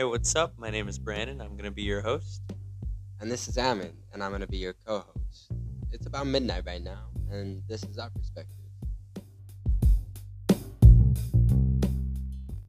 Hey, what's up? My name is Brandon. I'm going to be your host. And this is Amin, and I'm going to be your co host. It's about midnight right now, and this is our perspective.